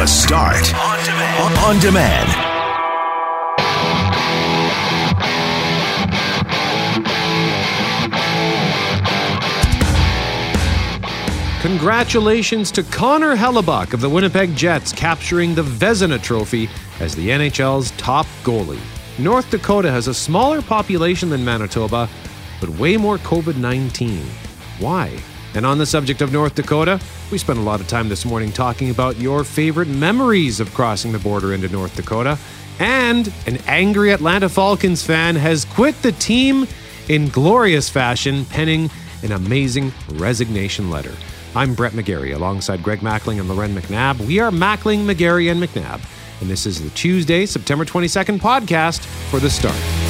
The Start on demand. On demand. Congratulations to Connor Hellebuyck of the Winnipeg Jets capturing the Vezina Trophy as the NHL's top goalie. North Dakota has a smaller population than Manitoba, but way more COVID 19. Why? And on the subject of North Dakota, we spent a lot of time this morning talking about your favorite memories of crossing the border into North Dakota. And an angry Atlanta Falcons fan has quit the team in glorious fashion, penning an amazing resignation letter. I'm Brett McGarry alongside Greg Mackling and Loren McNabb. We are Mackling, McGarry, and McNabb. And this is the Tuesday, September 22nd podcast for The Start.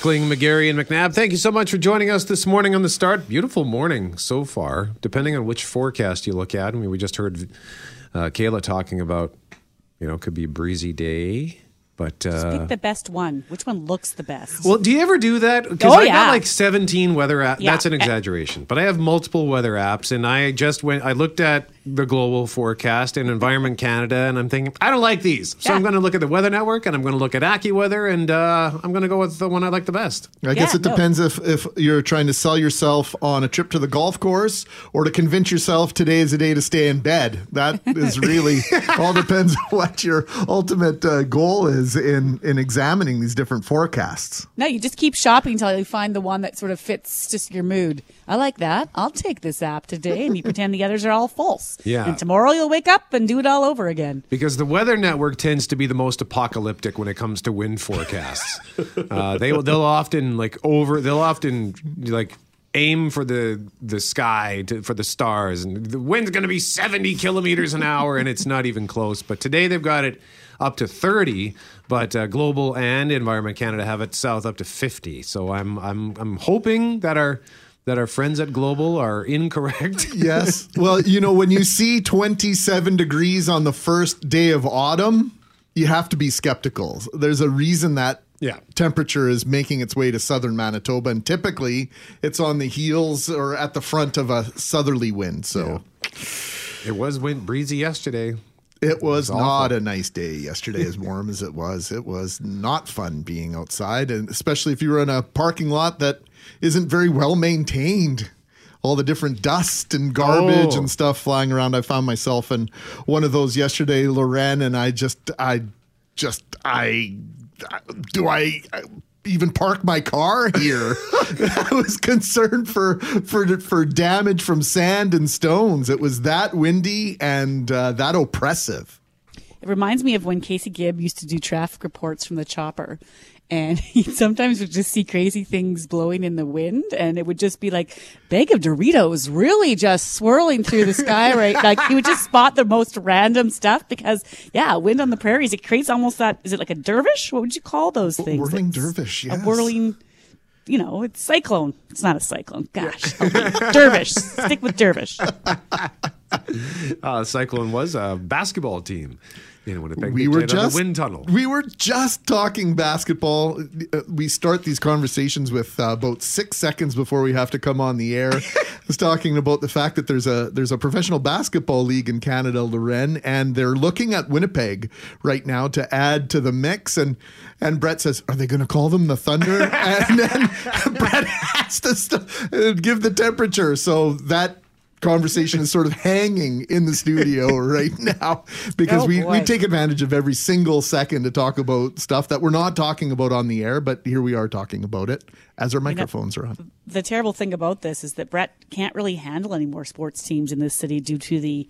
Mackling, McGarry, and McNabb, thank you so much for joining us this morning on the start. Beautiful morning so far, depending on which forecast you look at. I mean, we just heard uh, Kayla talking about, you know, could be a breezy day. But uh, pick the best one. Which one looks the best? Well, do you ever do that? Because Oh, I yeah. got like 17 weather apps. Yeah. That's an exaggeration, but I have multiple weather apps, and I just went. I looked at the global forecast and Environment Canada, and I'm thinking I don't like these, so Yeah. I'm going to look at the Weather Network, and I'm going to look at AccuWeather, and uh, I'm going to go with the one I like the best. I guess it no. depends if, if you're trying to sell yourself on a trip to the golf course or to convince yourself today is a day to stay in bed. That is really all depends on what your ultimate uh, goal is in, in examining these different forecasts. no, you just keep shopping until you find the one that sort of fits just your mood. I like that. I'll take this app today, and you pretend the others are all false. Yeah. And tomorrow you'll wake up and do it all over again. Because the Weather Network tends to be the most apocalyptic when it comes to wind forecasts. uh, they will they'll often like over they'll often like aim for the the sky to, for the stars and the wind's going to be 70 kilometers an hour and it's not even close but today they've got it up to 30 but uh, global and environment canada have it south up to 50 so i'm i'm i'm hoping that our that our friends at global are incorrect Yes. well, you know, when you see 27 degrees on the first day of autumn, you have to be skeptical. There's a reason that Yeah. temperature is making its way to southern Manitoba, and typically it's on the heels or at the front of a southerly wind. So it was wind breezy yesterday it was awful. not a nice day yesterday, as warm as it was. It was not fun being outside, and especially if you were in a parking lot that isn't very well maintained. All the different dust and garbage Oh. and stuff flying around. I found myself in one of those yesterday, Loren, and I just, I just, I, do I even park my car here? I was concerned for for for damage from sand and stones. It was that windy and uh, that oppressive. It reminds me of when Casey Gibb used to do traffic reports from the chopper. And he sometimes would just see crazy things blowing in the wind, and it would just be like bag of Doritos really just swirling through the sky, right? Like he would just spot the most random stuff because, yeah, wind on the prairies it creates almost that. Is it like a dervish? What would you call those things? whirling It's dervish, yes. A whirling. You know, it's cyclone. It's not a cyclone. Gosh, help me. dervish. Stick with dervish. uh, Cyclone was a basketball team in Winnipeg. We were just wind tunnel. We were just talking basketball. Uh, We start these conversations with uh, about six seconds before we have to come on the air. I was talking about the fact that there's a there's a professional basketball league in Canada, Loren, and they're looking at Winnipeg right now to add to the mix. And and Brett says, "Are they going to call them the Thunder?" and then Brett has to st- uh, give the temperature. So that. Conversation is sort of hanging in the studio right now because Oh, we, we take advantage of every single second to talk about stuff that we're not talking about on the air, but here we are talking about it as our microphones are on. the terrible thing about this is that Brett can't really handle any more sports teams in this city due to the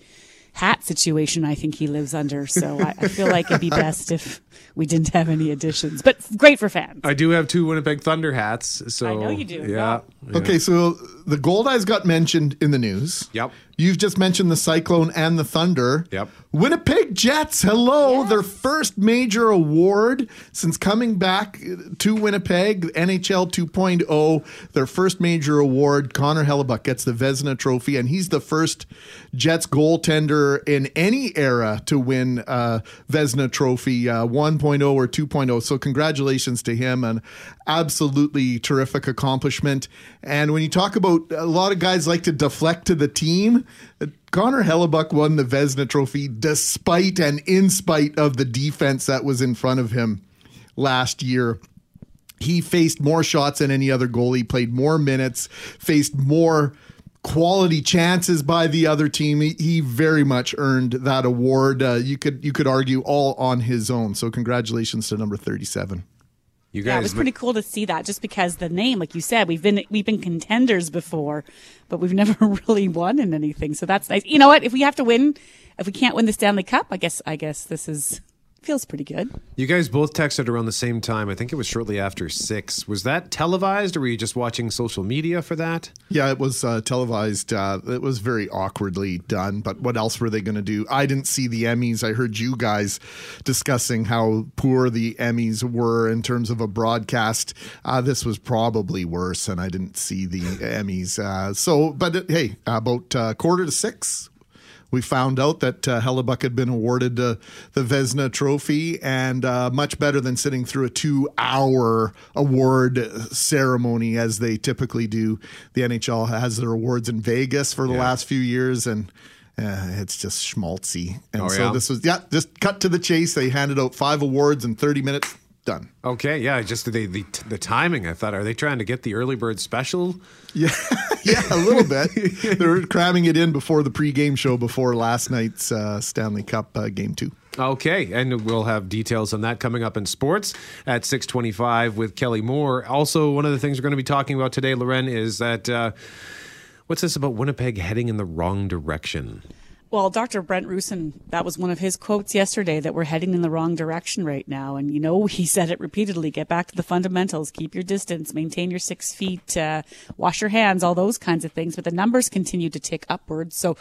hat situation I think he lives under. So I, I feel like it'd be best if we didn't have any additions. But great for fans. I do have two Winnipeg Thunder hats. So I know you do, Yeah. yeah. Okay, so the Goldeyes got mentioned in the news. Yep. You've just mentioned the Cyclone and the Thunder. Yep. Winnipeg Jets, hello. Their first major award since coming back to Winnipeg, NHL 2.0. Their first major award. Connor Hellebuyck gets the Vezina Trophy, and he's the first Jets goaltender in any era to win uh, Vezina Trophy uh, 1.0 or 2.0. So, congratulations to him. An absolutely terrific accomplishment. And when you talk about a lot of guys like to deflect to the team, Connor Hellebuyck won the Vezina Trophy despite and in spite of the defense that was in front of him last year. He faced more shots than any other goalie, played more minutes, faced more quality chances by the other team. He, he very much earned that award. Uh, you could you could argue all on his own. So congratulations to number thirty seven. You guys, yeah, it was pretty cool to see that. Just because the name, like you said, we've been we've been contenders before, but we've never really won in anything. So that's nice. You know what? If we have to win, if we can't win the Stanley Cup, I guess I guess this is feels pretty good. You guys both texted around the same time. I think it was shortly after six. Was that televised, or were you just watching social media for that? Yeah, it was uh, televised. Uh, it was very awkwardly done. But what else were they going to do? I didn't see the Emmys. I heard you guys discussing how poor the Emmys were in terms of a broadcast. Uh, this was probably worse, and I didn't see the Emmys. Uh, so, but uh, hey, about uh, quarter to six, we found out that uh, Hellebuyck had been awarded uh, the Vezina Trophy, and uh, much better than sitting through a two-hour award ceremony as they typically do. The NHL has their awards in Vegas for the Yeah. last few years, and uh, it's just schmaltzy. And Oh, so yeah? this was yeah, just cut to the chase. They handed out five awards in thirty minutes. Done. Okay, yeah, just the, the the timing. I thought, are they trying to get the early bird special? Yeah, yeah, a little bit. They're cramming it in before the pre-game show before last night's uh, Stanley Cup uh, game two. Okay, and we'll have details on that coming up in sports at 625 with Kelly Moore. Also, one of the things we're going to be talking about today, Loren, is that uh, what's this about Winnipeg heading in the wrong direction? Well, Dr. Brent Roussin, that was one of his quotes yesterday that we're heading in the wrong direction right now. And, you know, he said it repeatedly get back to the fundamentals, keep your distance, maintain your six feet, uh, wash your hands, all those kinds of things. But the numbers continue to tick upwards. So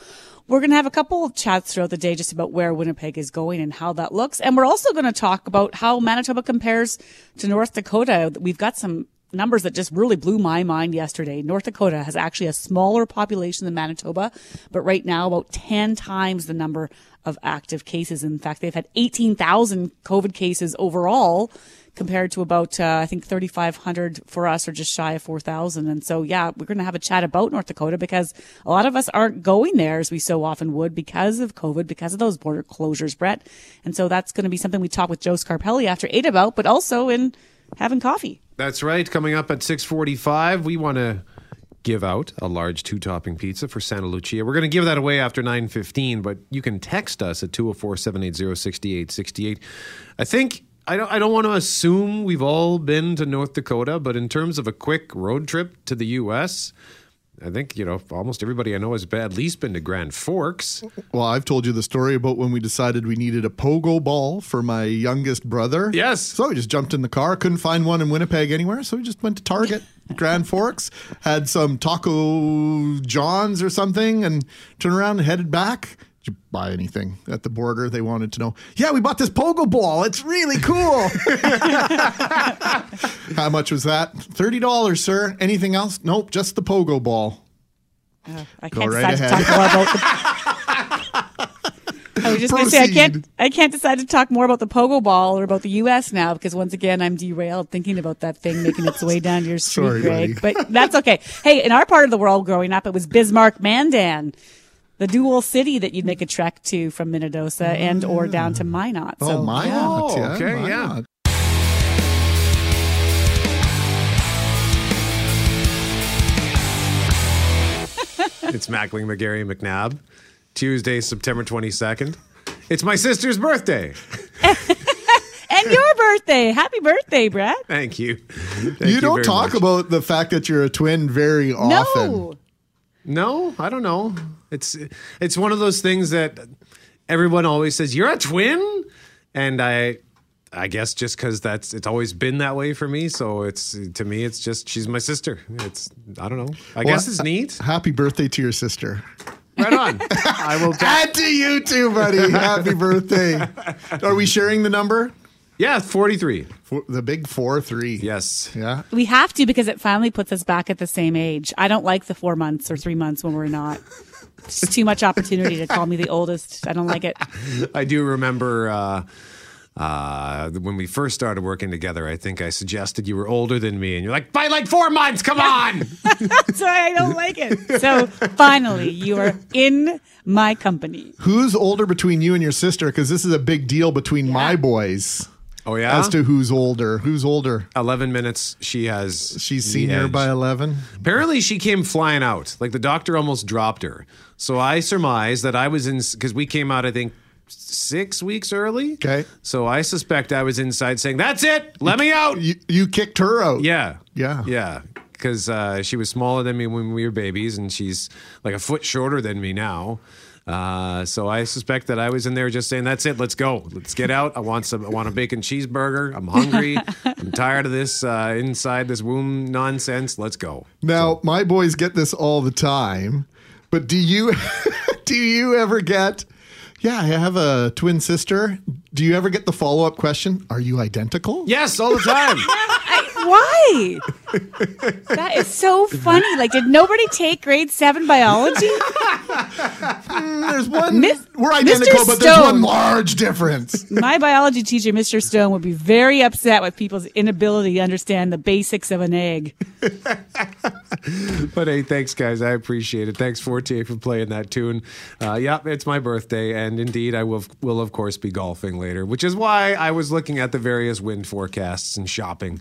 we're going to have a couple of chats throughout the day just about where Winnipeg is going and how that looks. And we're also going to talk about how Manitoba compares to North Dakota. We've got some numbers that just really blew my mind yesterday. North Dakota has actually a smaller population than Manitoba, but right now about 10 times the number of active cases. In fact, they've had 18,000 COVID cases overall compared to about, uh, I think 3,500 for us or just shy of 4,000. And so, yeah, we're going to have a chat about North Dakota because a lot of us aren't going there as we so often would because of COVID, because of those border closures, Brett. And so that's going to be something we talk with Joe Scarpelli after eight about, but also in having coffee. That's right. Coming up at 645, we want to give out a large two-topping pizza for Santa Lucia. We're going to give that away after 9:15, but you can text us at 204-780-6868. I think I don't I don't want to assume we've all been to North Dakota, but in terms of a quick road trip to the US, I think, you know, almost everybody I know has at least been to Grand Forks. Well, I've told you the story about when we decided we needed a pogo ball for my youngest brother. Yes. So we just jumped in the car, couldn't find one in Winnipeg anywhere, so we just went to Target, Grand Forks, had some Taco John's or something, and turned around and headed back. You buy anything at the border? They wanted to know. Yeah, we bought this pogo ball. It's really cool. How much was that? Thirty dollars, sir. Anything else? Nope, just the pogo ball. Uh, I Go can't right decide ahead. to talk more about the. I was just going to say I can't. I can't decide to talk more about the pogo ball or about the U.S. now because once again I'm derailed thinking about that thing making its way down your street, Sorry, Greg. But that's okay. Hey, in our part of the world growing up, it was Bismarck, Mandan, the dual city that you'd make a trek to from Minnedosa and or mm. down to Minot. Oh, so, oh, my yeah. Oh, okay, why yeah. It's Mackling, McGarry, McNabb. Tuesday, September 22nd. It's my sister's birthday. And your birthday. Happy birthday, Brett. Thank you. Thank you don't talk much. about the fact that you're a twin very often. No. No, I don't know. It's it's one of those things that everyone always says you're a twin, and I I guess just because that's it's always been that way for me. So it's to me, it's just she's my sister. It's I don't know. I Well, guess it's neat. Happy birthday to your sister. Right on. I will. And to you too, buddy. Happy birthday. Are we sharing the number? Yeah, forty three. For the big four three. Yes. Yeah. We have to because it finally puts us back at the same age. I don't like the four months or three months when we're not. It's just too much opportunity to call me the oldest. I don't like it. I do remember uh, uh, when we first started working together. I think I suggested you were older than me, and you're like, by like four months. Come on. That's why I don't like it. So finally, you are in my company. Who's older between you and your sister? Because this is a big deal between my boys oh yeah. as to who's older. Who's older? Eleven minutes. She has. She's senior edge. by 11. Apparently, she came flying out. Like the doctor almost dropped her. So I surmise that I was in because we came out. I think six weeks early. Okay. So I suspect I was inside saying, "That's it. Let me out." You, you kicked her out. Yeah. Yeah. Yeah. Because uh, she was smaller than me when we were babies, and she's like a foot shorter than me now. Uh, so I suspect that I was in there just saying, "That's it. Let's go. Let's get out. I want some. I want a bacon cheeseburger. I'm hungry. I'm tired of this uh, inside this womb nonsense. Let's go." Now, my boys get this all the time, but do you do you ever get Yeah, I have a twin sister. Do you ever get the follow-up question, are you identical? Yes, all the time. Why? that is so funny. Like, did nobody take grade seven biology? Mm, There's one Miss- we're identical, Mr. but there's one large difference. My biology teacher, Mr. Stone, would be very upset with people's inability to understand the basics of an egg. But hey, thanks, guys. I appreciate it. Thanks, Fortier, for playing that tune. Uh, yeah, it's my birthday, and indeed, I will, will, of course, be golfing later, which is why I was looking at the various wind forecasts and shopping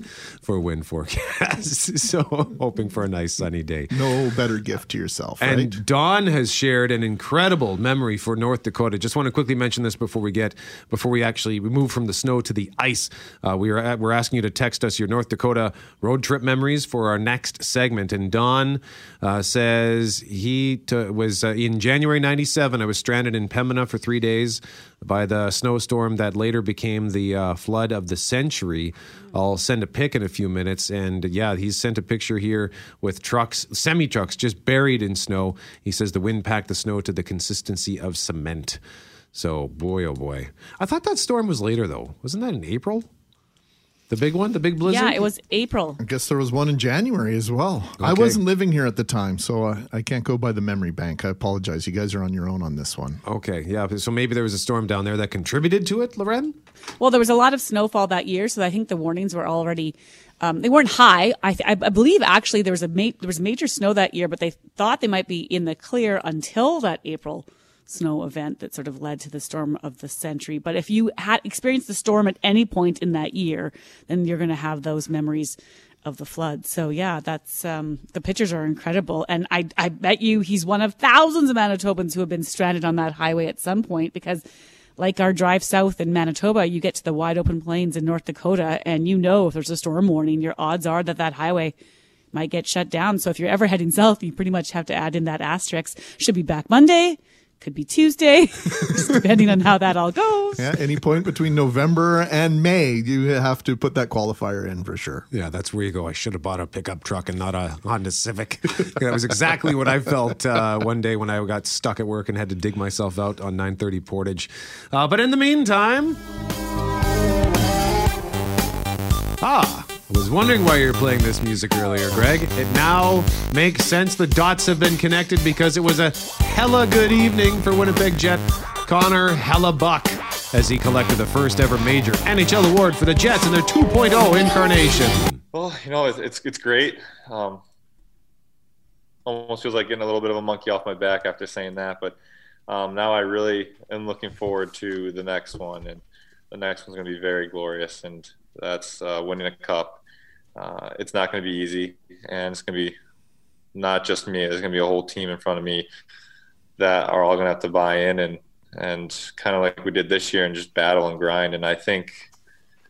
for wind forecast. so, hoping for a nice sunny day. No better gift to yourself, right? And Don has shared an incredible memory for North Dakota. Just want to quickly mention this before we get before we actually move from the snow to the ice. Uh, we are at, we're asking you to text us your North Dakota road trip memories for our next segment. And Don uh, says he t- was uh, in January '97. I was stranded in Pembina for three days by the snowstorm that later became the uh, flood of the century. I'll send a pic in a few minutes. And yeah, he's sent a picture here with trucks, semi trucks, just buried in snow. He says the wind packed the snow to the consistency of cement. So, boy, oh boy. I thought that storm was later, though. Wasn't that in April? The big one? The big blizzard? Yeah, it was April. I guess there was one in January as well. I wasn't living here at the time, so uh, I can't go by the memory bank. I apologize. You guys are on your own on this one. Okay, yeah. So maybe there was a storm down there that contributed to it, Loren? Well, there was a lot of snowfall that year, so I think the warnings were already. Um, they weren't high. I, th- I I believe actually there was a ma- there was major snow that year, but they thought they might be in the clear until that April snow event that sort of led to the storm of the century. But if you had experienced the storm at any point in that year, then you're going to have those memories of the flood. So yeah, that's um, the pictures are incredible, and I I bet you he's one of thousands of Manitobans who have been stranded on that highway at some point because like our drive south in Manitoba, you get to the wide open plains in North Dakota, and you know if there's a storm warning, your odds are that that highway might get shut down. So if you're ever heading south, you pretty much have to add in that asterisk. Should be back Monday, could be Tuesday, depending on how that all goes. Yeah, any point between November and May, you have to put that qualifier in for sure. Yeah, that's where you go. I should have bought a pickup truck and not a Honda Civic. that was exactly what I felt uh, one day when I got stuck at work and had to dig myself out on 930 Portage. Uh, but in the meantime, ah, I was wondering why you were playing this music earlier, Greg. It now makes sense. The dots have been connected because it was a hella good evening for Winnipeg Jet Connor Hellebuyck as he collected the first ever major NHL award for the Jets in their 2.0 incarnation. Well, you know, it's it's, it's great. Um, almost feels like getting a little bit of a monkey off my back after saying that, but um, now I really am looking forward to the next one, and the next one's going to be very glorious, and that's uh, winning a cup. Uh, it's not going to be easy, and it's going to be not just me. There's going to be a whole team in front of me that are all going to have to buy in and and kind of like we did this year and just battle and grind. And I think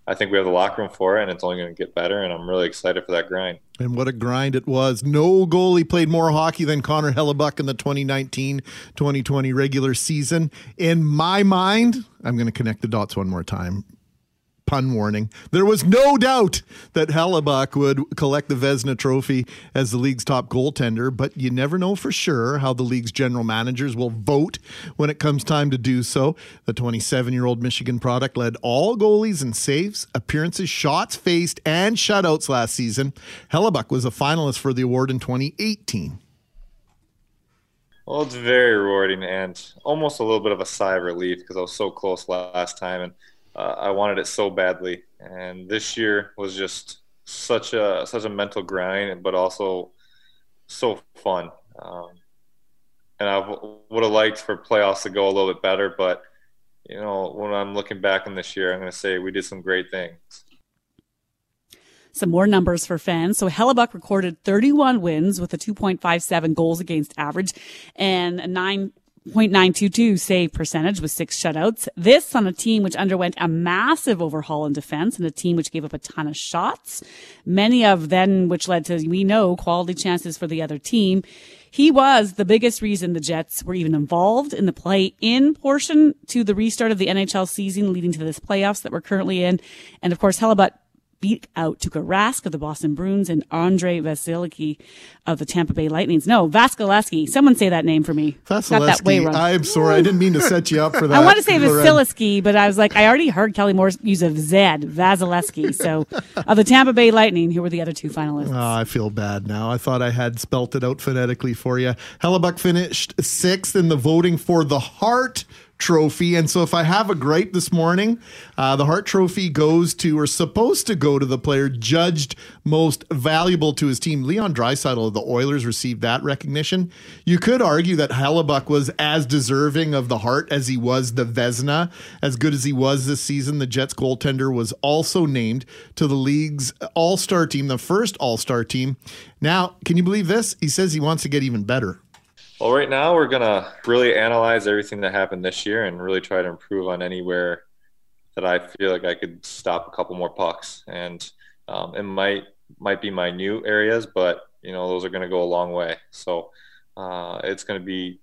I think we have the locker room for it, and it's only going to get better. And I'm really excited for that grind. And what a grind it was. No goalie played more hockey than Connor Hellebuyck in the 2019 2020 regular season. In my mind, I'm going to connect the dots one more time pun warning. There was no doubt that Hellebuyck would collect the Vezina Trophy as the league's top goaltender, but you never know for sure how the league's general managers will vote when it comes time to do so. The 27 year old Michigan product led all goalies in saves, appearances, shots faced, and shutouts last season. Hellebuyck was a finalist for the award in 2018. Well, it's very rewarding and almost a little bit of a sigh of relief because I was so close last time and uh, I wanted it so badly, and this year was just such a such a mental grind, but also so fun. Um, and I would have liked for playoffs to go a little bit better, but you know, when I'm looking back on this year, I'm going to say we did some great things. Some more numbers for fans. So Hellebuyck recorded 31 wins with a 2.57 goals against average and a 9 0.922 save percentage with six shutouts. This on a team which underwent a massive overhaul in defense and a team which gave up a ton of shots. Many of them which led to, we know, quality chances for the other team. He was the biggest reason the Jets were even involved in the play in portion to the restart of the NHL season leading to this playoffs that we're currently in. And of course, Hellebuyck beat out Tuukka Rask of the Boston Bruins and Andre Vasilevskiy of the Tampa Bay Lightnings. No, Vasilevskiy. Someone say that name for me. Vasilevskiy. Got that way wrong. I'm sorry. I didn't mean to set you up for that. I want to say Vasilevskiy, but I was like, I already heard Kelly Moore use a Z, Vasilevskiy. So of the Tampa Bay Lightning, who were the other two finalists? Oh, I feel bad now. I thought I had spelt it out phonetically for you. Hellebuyck finished sixth in the voting for the Hart trophy. And so if I have a gripe this morning, uh, the Hart Trophy goes to or supposed to go to the player judged most valuable to his team. Leon Draisaitl of the Oilers received that recognition. You could argue that Hellebuyck was as deserving of the Hart as he was the Vezina. As good as he was this season, the Jets goaltender was also named to the league's All-Star team, the first All-Star team. Now, can you believe this? He says he wants to get even better. Well, right now we're gonna really analyze everything that happened this year and really try to improve on anywhere that I feel like I could stop a couple more pucks. And um, it might might be my new areas, but you know those are going to go a long way. So uh, it's going to be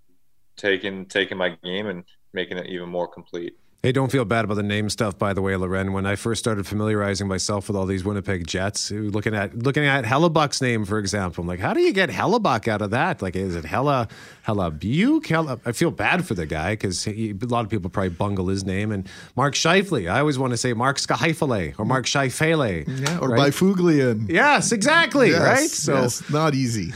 taking taking my game and making it even more complete. Hey, don't feel bad about the name stuff, by the way, Loren. When I first started familiarizing myself with all these Winnipeg Jets, looking at looking at Hellebuyck's name, for example, I'm like, how do you get Hellebuck out of that? Like, is it Hella Hella Buke? Hella, I feel bad for the guy because a lot of people probably bungle his name. And Mark Scheifele, I always want to say Mark Scheifele or Mark Scheifele. Yeah, or right? Byfuglien. Yes, exactly, yes, right? So yes, not easy.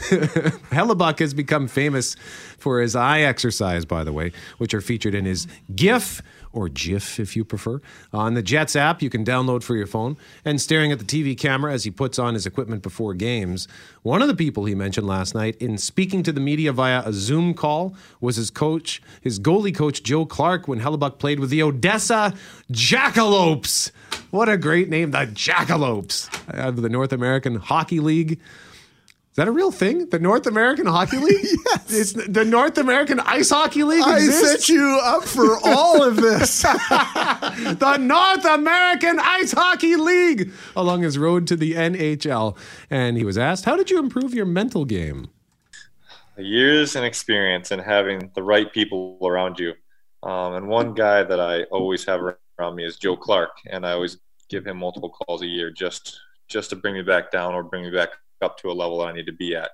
Hellebuyck has become famous for his eye exercise, by the way, which are featured in his GIF or GIF if you prefer. On the Jets app, you can download for your phone. And staring at the TV camera as he puts on his equipment before games, one of the people he mentioned last night in speaking to the media via a Zoom call was his coach, his goalie coach, Joe Clark, when Hellebuyck played with the Odessa Jackalopes. What a great name, the Jackalopes of the North American Hockey League. Is that a real thing? The North American Hockey League? yes. It's the North American Ice Hockey League I exists? set you up for all of this. the North American Ice Hockey League along his road to the NHL. And he was asked, How did you improve your mental game? Years and experience and having the right people around you. Um, and one guy that I always have around me is Joe Clark. And I always give him multiple calls a year just just to bring me back down or bring me back up to a level that I need to be at.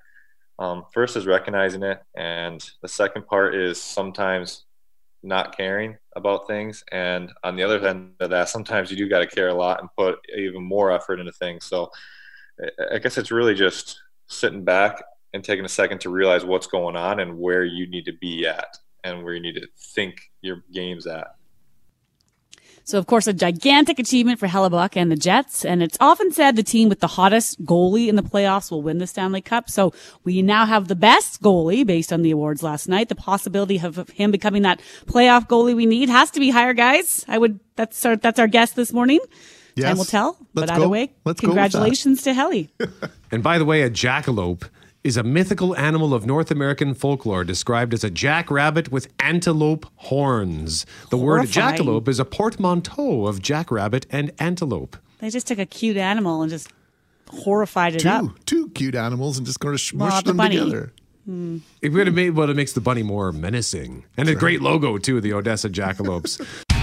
Um, first is recognizing it, and the second part is sometimes not caring about things. And on the other end of that, sometimes you do got to care a lot and put even more effort into things. So I guess it's really just sitting back and taking a second to realize what's going on and where you need to be at and where you need to think your game's at. So, of course, a gigantic achievement for Hellebuyck and the Jets. And it's often said the team with the hottest goalie in the playoffs will win the Stanley Cup. So we now have the best goalie based on the awards last night. The possibility of him becoming that playoff goalie we need has to be higher, guys. I would, that's our, that's our guest this morning. Yes. Time will tell. Let's but either go. way, Let's go congratulations to Helly. And by the way, a jackalope is a mythical animal of North American folklore described as a jackrabbit with antelope horns. The word jackalope is a portmanteau of jackrabbit and antelope. They just took a cute animal and just horrified it up. Two, two cute animals and just going to smush Well, the them bunny. together. It would have made well, it makes the bunny more menacing, and a great logo too. The Odessa Jackalopes.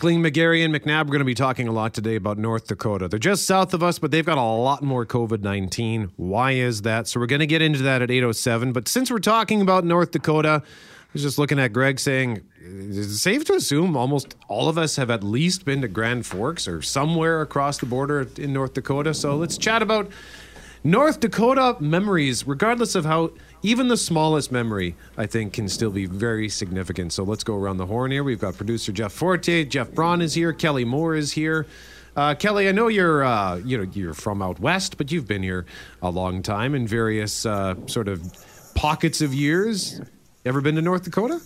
Mackling, McGarry, and McNabb are going to be talking a lot today about North Dakota. They're just south of us, but they've got a lot more COVID 19. Why is that? So we're going to get into that at 8.07. But since we're talking about North Dakota, I was just looking at Greg saying, is it safe to assume almost all of us have at least been to Grand Forks or somewhere across the border in North Dakota? So let's chat about North Dakota memories, regardless of how even the smallest memory, I think, can still be very significant. So let's go around the horn here. We've got producer Jeff Forte, Jeff Braun is here, Kelly Moore is here. Uh, Kelly, I know you're uh, you know you're from out west, but you've been here a long time in various uh, sort of pockets of years. Ever been to North Dakota?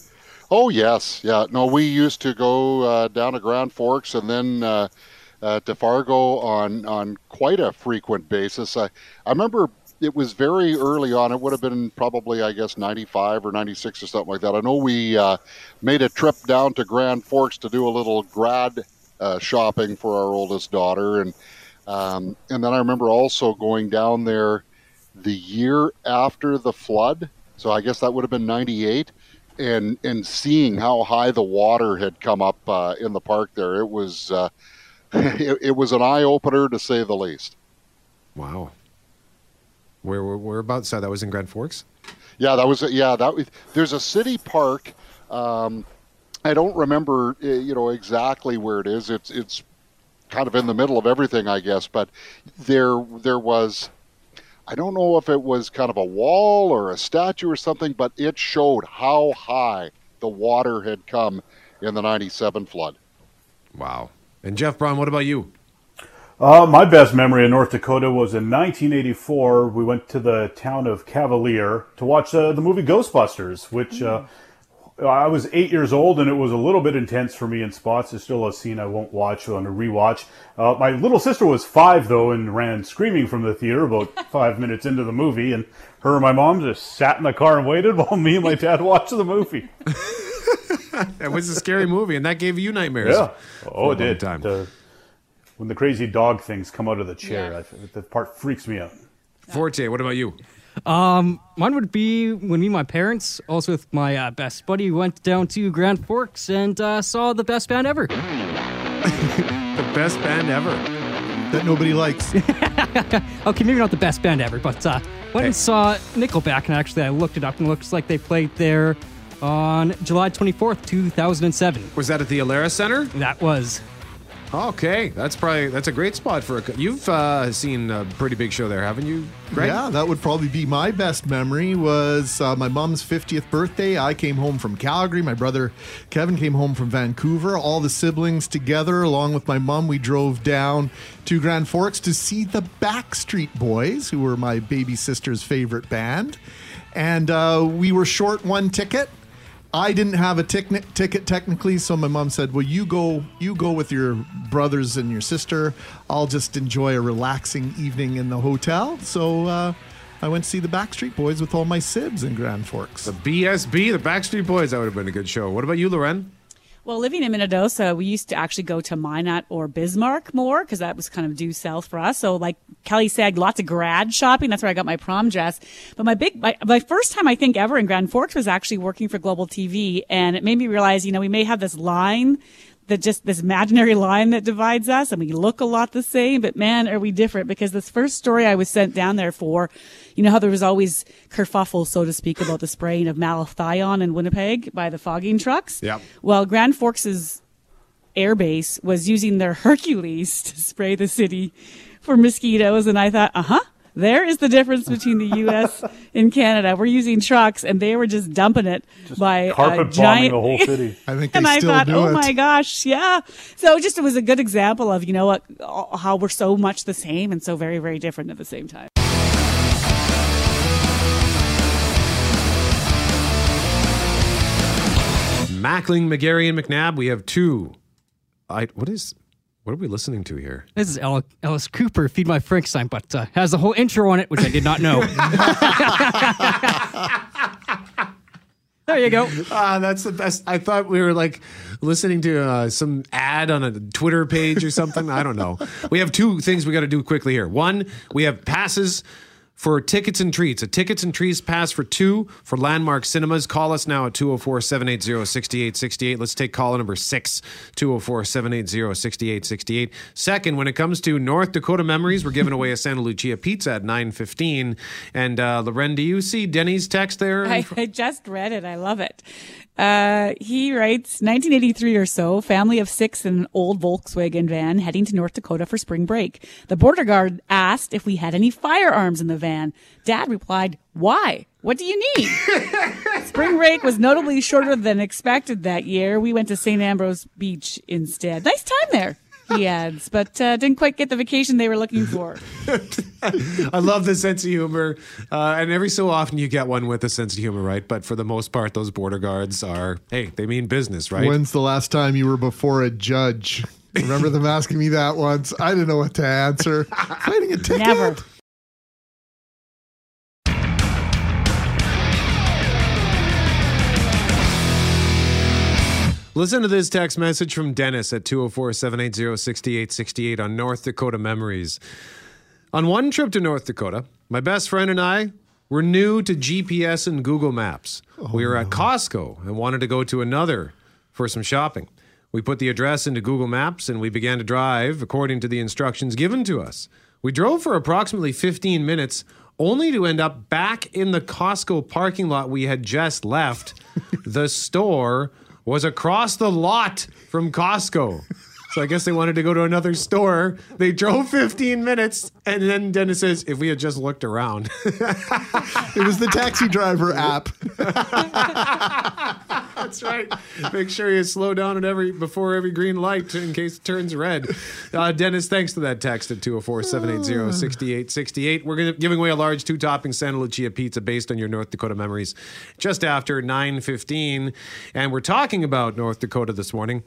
Oh yes, yeah. No, we used to go uh, down to Grand Forks and then uh, uh, to Fargo on on quite a frequent basis. I I remember it was very early on. It would have been probably I guess ninety five or ninety six or something like that. I know we uh, made a trip down to Grand Forks to do a little grad uh, shopping for our oldest daughter, and um, and then I remember also going down there the year after the flood. So I guess that would have been ninety eight and and seeing how high the water had come up uh, in the park there, it was uh, it, it was an eye opener to say the least. Wow. Where where whereabouts? So that was in Grand Forks. Yeah, that was yeah that was, there's a city park. Um, I don't remember uh, you know exactly where it is. It's it's kind of in the middle of everything, I guess. But there there was. I don't know if it was kind of a wall or a statue or something, but it showed how high the water had come in the 97 flood. Wow. And Jeff Brown, what about you? Uh, my best memory in North Dakota was in 1984. We went to the town of Cavalier to watch uh, the movie Ghostbusters, which uh, I was eight years old and it was a little bit intense for me in spots. It's still a scene I won't watch on a rewatch. Uh, my little sister was five though and ran screaming from the theater about five minutes into the movie, and her and my mom just sat in the car and waited while me and my dad watched the movie. It was a scary movie, and that gave you nightmares. Yeah. Oh, it did. time. The- when the crazy dog things come out of the chair, Yeah. I, that part freaks me out. Forte, what about you? Um, mine would be when me and my parents, also with my uh, best buddy, went down to Grand Forks and uh, saw the best band ever. The best band ever. That nobody likes. Okay, maybe not the best band ever, but uh, went and saw Nickelback, and actually I looked it up, and it looks like they played there on July 24th, 2007. Was that at the Alerus Center? That was Okay, that's probably that's a great spot for a. You've uh, seen a pretty big show there, haven't you, Greg? Yeah, that would probably be my best memory. Was uh, my mom's 50th birthday. I came home from Calgary. My brother Kevin came home from Vancouver. All the siblings together, along with my mom, we drove down to Grand Forks to see the Backstreet Boys, who were my baby sister's favorite band. And uh, we were short one ticket. I didn't have a tic- ticket technically, so my mom said, "Well, you go, you go with your brothers and your sister. I'll just enjoy a relaxing evening in the hotel." So uh, I went to see the Backstreet Boys with all my sibs in Grand Forks. The BSB, the Backstreet Boys. That would have been a good show. What about you, Loren? Well, living in Minnedosa, we used to actually go to Minot or Bismarck more because that was kind of due south for us. So, like Kelly said, lots of grad shopping. That's where I got my prom dress. But my big, my, my first time I think ever in Grand Forks was actually working for Global TV, and it made me realize, you know, we may have this line that just this imaginary line that divides us and we look a lot the same, but man, are we different because this first story I was sent down there for, you know how there was always kerfuffle, so to speak, about the spraying of malathion in Winnipeg by the fogging trucks. Yep. Well, Grand Forks's air base was using their Hercules to spray the city for mosquitoes. And I thought, uh huh. There is the difference between the U.S. and Canada. We're using trucks, and they were just dumping it by Carpet a bombing giant. the whole city. I think they and I still thought, do oh it. my gosh, yeah. So just it was a good example of you know what how we're so much the same and so very very different at the same time. Mackling, McGarry, and McNabb. We have two. I what is What are we listening to here? This is Al- Alice Cooper, Feed My Frankenstein, but uh, has a whole intro on it, which I did not know. there you go. Ah, that's the best. I thought we were like listening to uh, some ad on a Twitter page or something. I don't know. We have two things we got to do quickly here. One, we have passes for tickets and treats. A tickets and treats pass for two for Landmark Cinemas. Call us now at 204 780 6868. Let's take call number six 204 780 6868. Second, when it comes to North Dakota memories, we're giving away a Santa Lucia pizza at 915. And uh, Loren, do you see Denny's text there? I, I just read it. I love it. Uh, he writes 1983 or so, family of six in an old Volkswagen van heading to North Dakota for spring break. The border guard asked if we had any firearms in the van. Dad replied, Why? What do you need? spring break was notably shorter than expected that year. We went to St. Ambroise Beach instead. Nice time there. He adds, but uh, didn't quite get the vacation they were looking for. I love the sense of humor, uh, and every so often you get one with a sense of humor, right? But for the most part, those border guards are hey, they mean business, right? When's the last time you were before a judge? Remember them asking me that once? I didn't know what to answer. Fighting a ticket. Never. Listen to this text message from Dennis at 204 780 6868 on North Dakota Memories. On one trip to North Dakota, my best friend and I were new to GPS and Google Maps. we were at oh. Costco and wanted to go to another for some shopping. We put the address into Google Maps and we began to drive according to the instructions given to us. We drove for approximately 15 minutes only to end up back in the Costco parking lot we had just left. the store was across the lot from Costco. So I guess they wanted to go to another store. They drove 15 minutes, and then Dennis says, "If we had just looked around." It was the taxi driver app. That's right. Make sure you slow down at every before every green light in case it turns red. Uh, Dennis, thanks for that text at 204-780-6868. We're giving away a large two-topping Santa Lucia pizza based on your North Dakota memories just after 9:15, and we're talking about North Dakota this morning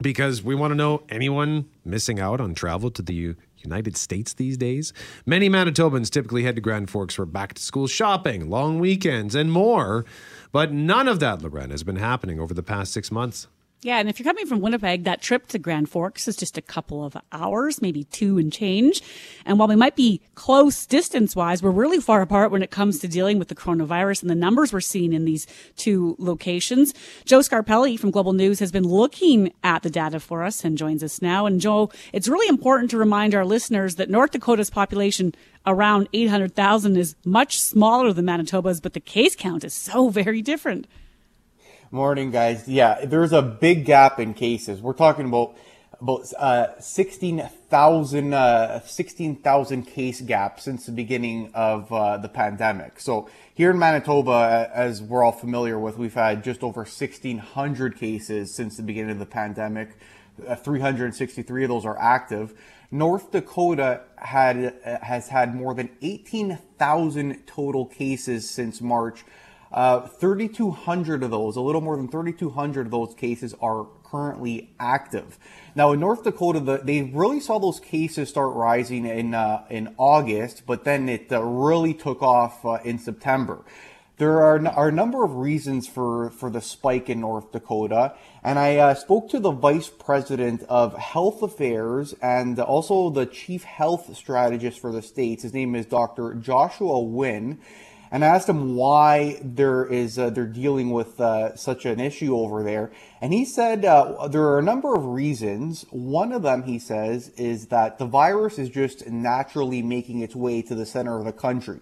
because we want to know anyone missing out on travel to the U- United States these days. Many Manitobans typically head to Grand Forks for back to school shopping, long weekends, and more. But none of that, Loren, has been happening over the past six months. Yeah, and if you're coming from Winnipeg, that trip to Grand Forks is just a couple of hours, maybe two and change. And while we might be close distance wise, we're really far apart when it comes to dealing with the coronavirus and the numbers we're seeing in these two locations. Joe Scarpelli from Global News has been looking at the data for us and joins us now. And Joe, it's really important to remind our listeners that North Dakota's population around 800,000 is much smaller than Manitoba's, but the case count is so very different. Morning, guys. Yeah, there's a big gap in cases. We're talking about about uh, 16,000 uh, 16,000 case gap since the beginning of uh, the pandemic. So here in Manitoba, as we're all familiar with, we've had just over 1,600 cases since the beginning of the pandemic. Uh, 363 of those are active. North Dakota had uh, has had more than 18,000 total cases since March. Uh, 3,200 of those, a little more than 3,200 of those cases are currently active. Now in North Dakota, the, they really saw those cases start rising in uh, in August, but then it uh, really took off uh, in September. There are, are a number of reasons for, for the spike in North Dakota, and I uh, spoke to the Vice President of Health Affairs and also the Chief Health Strategist for the states. His name is Dr. Joshua Wynne and I asked him why there is uh, they're dealing with uh, such an issue over there, and he said uh, there are a number of reasons. One of them, he says, is that the virus is just naturally making its way to the center of the country.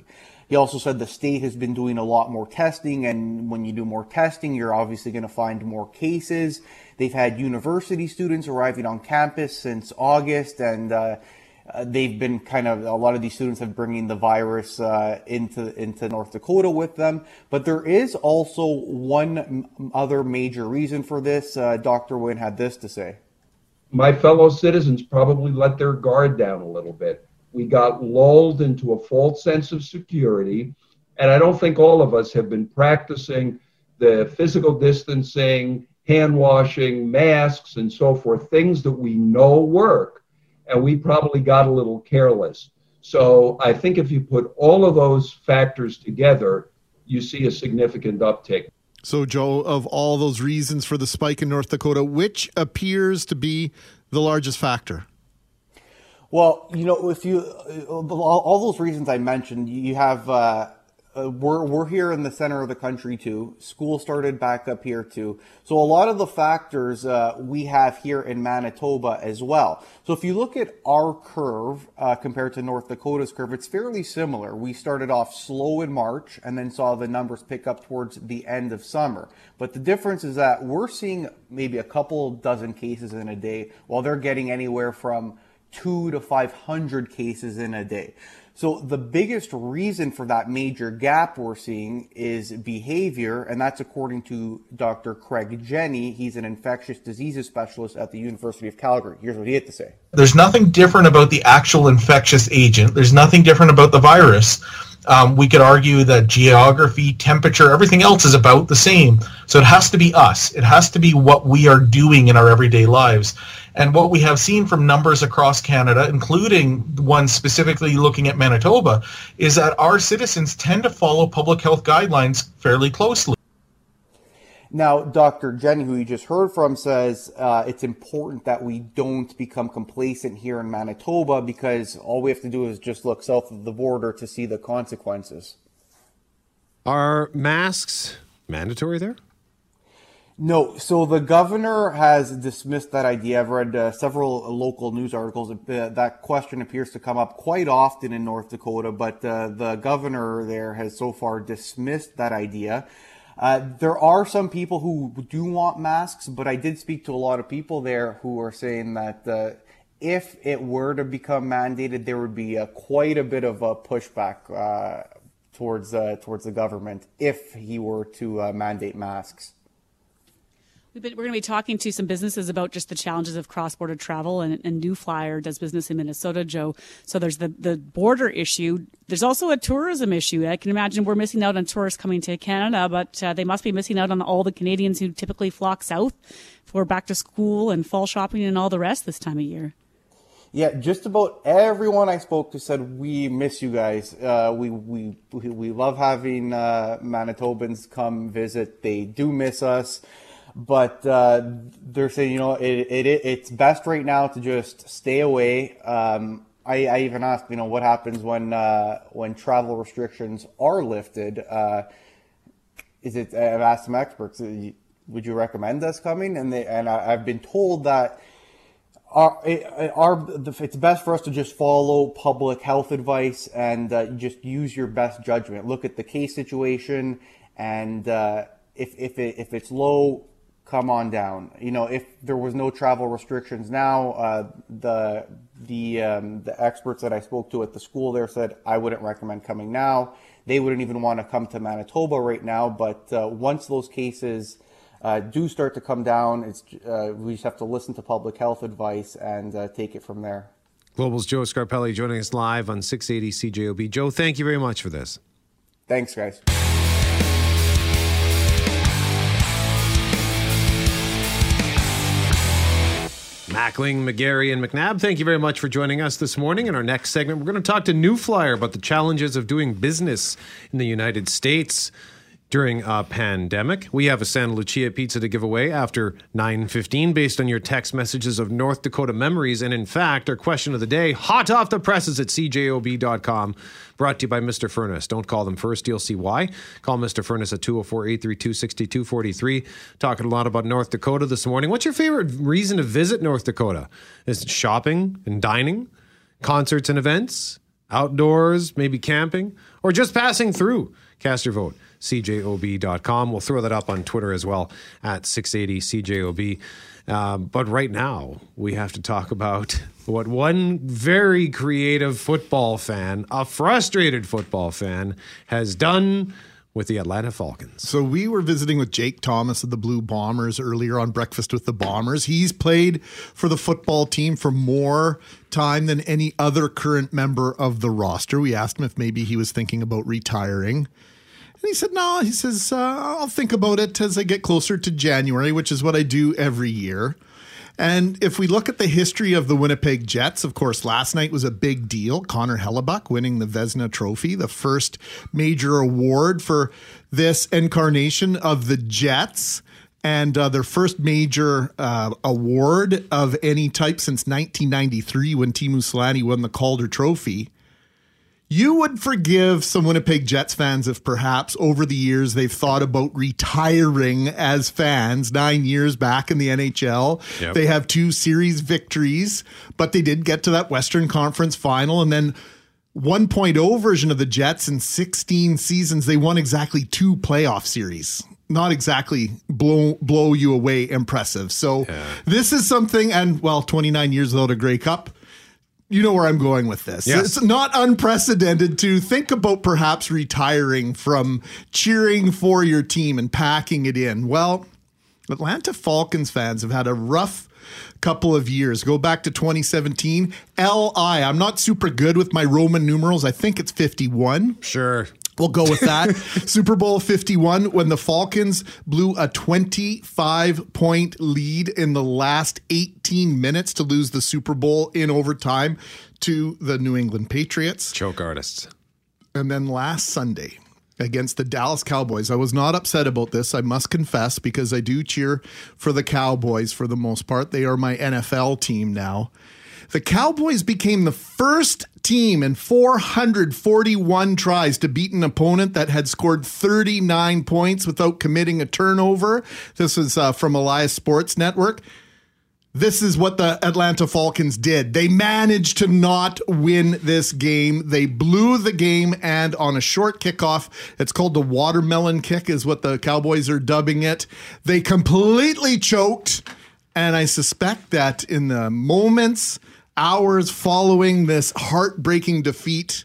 He also said the state has been doing a lot more testing, and when you do more testing, you're obviously going to find more cases. They've had university students arriving on campus since August, and uh, they've been kind of a lot of these students have bringing the virus uh, into into North Dakota with them. But there is also one other major reason for this. Uh, Dr. Wynne had this to say. My fellow citizens probably let their guard down a little bit. We got lulled into a false sense of security, and I don't think all of us have been practicing the physical distancing hand washing, masks, and so forth, things that we know work. And we probably got a little careless. So I think if you put all of those factors together, you see a significant uptick. So, Joe, of all those reasons for the spike in North Dakota, which appears to be the largest factor? Well, you know, if you all, those reasons I mentioned, you have uh, uh, we're we're here in the center of the country too. School started back up here too. So a lot of the factors uh, we have here in Manitoba as well. So if you look at our curve uh, compared to North Dakota's curve, it's fairly similar. We started off slow in March and then saw the numbers pick up towards the end of summer. But the difference is that we're seeing maybe a couple dozen cases in a day, while they're getting anywhere from two to five hundred cases in a day. So the biggest reason for that major gap we're seeing is behavior, and that's according to Dr. Craig Jenne. He's an infectious diseases specialist at the University of Calgary. Here's what he had to say. There's nothing different about the actual infectious agent. There's nothing different about the virus. Um, we could argue that geography, temperature, everything else is about the same. So it has to be us. It has to be what we are doing in our everyday lives. And what we have seen from numbers across Canada, including one specifically looking at Manitoba, is that our citizens tend to follow public health guidelines fairly closely. Now, Dr. Jenne, who you just heard from, says uh, it's important that we don't become complacent here in Manitoba because all we have to do is just look south of the border to see the consequences. Are masks mandatory there? No, so the governor has dismissed that idea. I've read uh, several local news articles. Uh, that question appears to come up quite often in North Dakota, but uh, the governor there has so far dismissed that idea. Uh, there are some people who do want masks, but I did speak to a lot of people there who are saying that uh, if it were to become mandated, there would be quite a bit of a pushback towards towards the government if he were to mandate masks. Been, we're going to be talking to some businesses about just the challenges of cross-border travel, and, and New Flyer does business in Minnesota, Joe. So there's the the border issue. There's also a tourism issue. I can imagine we're missing out on tourists coming to Canada, but uh, they must be missing out on all the Canadians who typically flock south for back to school and fall shopping and all the rest this time of year. Yeah, just about everyone I spoke to said we miss you guys. Uh, we we we love having uh, Manitobans come visit. They do miss us but uh, they're saying you know it, it, it's best right now to just stay away. Um, I, I, even asked you know what happens when uh, when travel restrictions are lifted. Uh, is it? I've asked some experts. Uh, would you recommend us coming? And they and I, have been told that. Our, our, it's best for us to just follow public health advice and uh, just use your best judgment. Look at the case situation, and uh, if if it, if it's low, come on down. You know, if there was no travel restrictions now, uh, the the um, the experts that I spoke to at the school there said I wouldn't recommend coming now. They wouldn't even want to come to Manitoba right now. But uh, once those cases uh, do start to come down, it's uh, we just have to listen to public health advice and uh, take it from there. Global's Joe Scarpelli joining us live on 680 CJOB. Joe, thank you very much for this. Thanks, guys. Mackling, McGarry, and McNabb, thank you very much for joining us this morning. In our next segment, we're going to talk to New Flyer about the challenges of doing business in the United States during a pandemic. We have a Santa Lucia pizza to give away after 9:15 based on your text messages of North Dakota memories and in fact, our question of the day, hot off the presses at cjob.com, brought to you by Mr. Furnace. Don't call them first, you'll see why. Call Mr. Furnace at 204-832-6243. Talking a lot about North Dakota this morning. What's your favorite reason to visit North Dakota? Is it shopping and dining, concerts and events, outdoors, maybe camping, or just passing through? Cast your vote cjob.com. We'll throw that up on Twitter as well at 680 CJOB. Um, but right now, we have to talk about what one very creative football fan, a frustrated football fan, has done with the Atlanta Falcons. So we were visiting with Jake Thomas of the Blue Bombers earlier on Breakfast with the Bombers. He's played for the football team for more time than any other current member of the roster. We asked him if maybe he was thinking about retiring. And he said, no, he says, uh, I'll think about it as I get closer to January, which is what I do every year. And if we look at the history of the Winnipeg Jets, of course, last night was a big deal. Connor Hellebuyck winning the Vezina Trophy, the first major award for this incarnation of the Jets and uh, their first major uh, award of any type since 1993 when Teemu Selanne won the Calder Trophy. You would forgive some Winnipeg Jets fans if perhaps over the years they've thought about retiring as fans. Nine years back in the NHL, Yep. they have two series victories, but they did get to that Western Conference final and then 1.0 version of the Jets in 16 seasons, they won exactly two playoff series. Not exactly blow blow you away impressive. So this is something, and well, 29 years without a Grey Cup. You know where I'm going with this. Yes. It's not unprecedented to think about perhaps retiring from cheering for your team and packing it in. Well, Atlanta Falcons fans have had a rough couple of years. Go back to 2017. LI. I'm not super good with my Roman numerals. I think it's 51. Sure. We'll go with that. Super Bowl 51 when the Falcons blew a 25 point lead in the last 18 minutes to lose the Super Bowl in overtime to the New England Patriots. Choke artists. And then last Sunday against the Dallas Cowboys, I was not upset about this, I must confess, because I do cheer for the Cowboys for the most part. They are my NFL team now. The Cowboys became the first team in 441 tries to beat an opponent that had scored 39 points without committing a turnover. This is uh, from Elias Sports Network. This is what the Atlanta Falcons did. They managed to not win this game. They blew the game, and on a short kickoff, it's called the watermelon kick, is what the Cowboys are dubbing it. They completely choked. And I suspect that in the moments, hours following this heartbreaking defeat,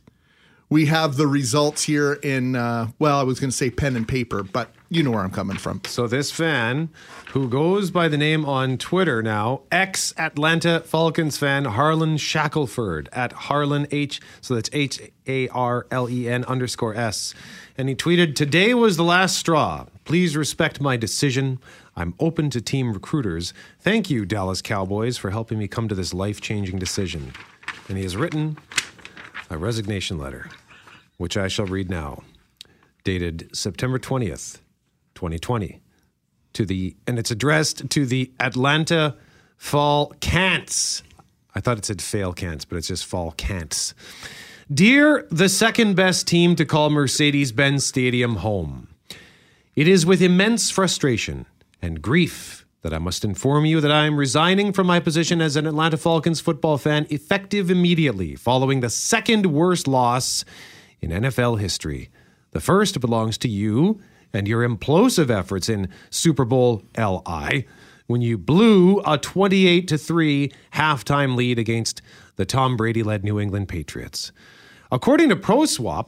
we have the results here in, uh, well, I was going to say pen and paper, but you know where I'm coming from. So this fan, who goes by the name on Twitter now, ex Atlanta Falcons fan Harlan Shackelford at Harlan H. So that's H A R L E N underscore S, and he tweeted, "Today was the last straw. Please respect my decision. I'm open to team recruiters. Thank you, Dallas Cowboys, for helping me come to this life changing decision." And he has written a resignation letter, which I shall read now, dated September 20th, 2020 to the and it's addressed to the Atlanta Fall Cants. I thought it said fail cants, but it's just fall cants. Dear the second best team to call Mercedes-Benz Stadium home. It is with immense frustration and grief that I must inform you that I am resigning from my position as an Atlanta Falcons football fan effective immediately following the second worst loss in NFL history. The first belongs to you and your implosive efforts in Super Bowl LI when you blew a 28 to 3 halftime lead against the Tom Brady led New England Patriots. According to ProSwap,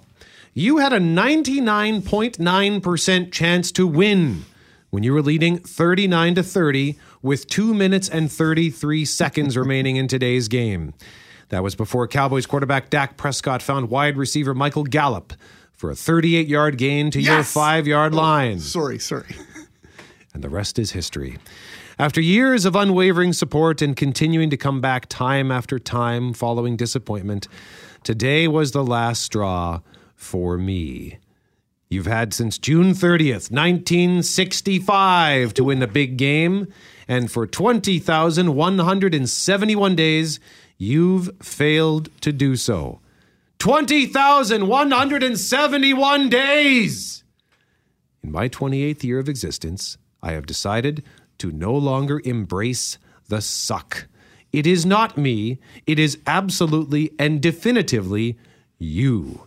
you had a 99.9% chance to win when you were leading 39 to 30 with 2 minutes and 33 seconds remaining in today's game. That was before Cowboys quarterback Dak Prescott found wide receiver Michael Gallup for a 38 yard gain to your 5 yard line. Sorry, sorry. And the rest is history. After years of unwavering support and continuing to come back time after time following disappointment, today was the last straw for me. You've had since June 30th, 1965 to win the big game, and for 20,171 days, you've failed to do so. 20,171 days! In my 28th year of existence, I have decided to no longer embrace the suck. It is not me, it is absolutely and definitively you.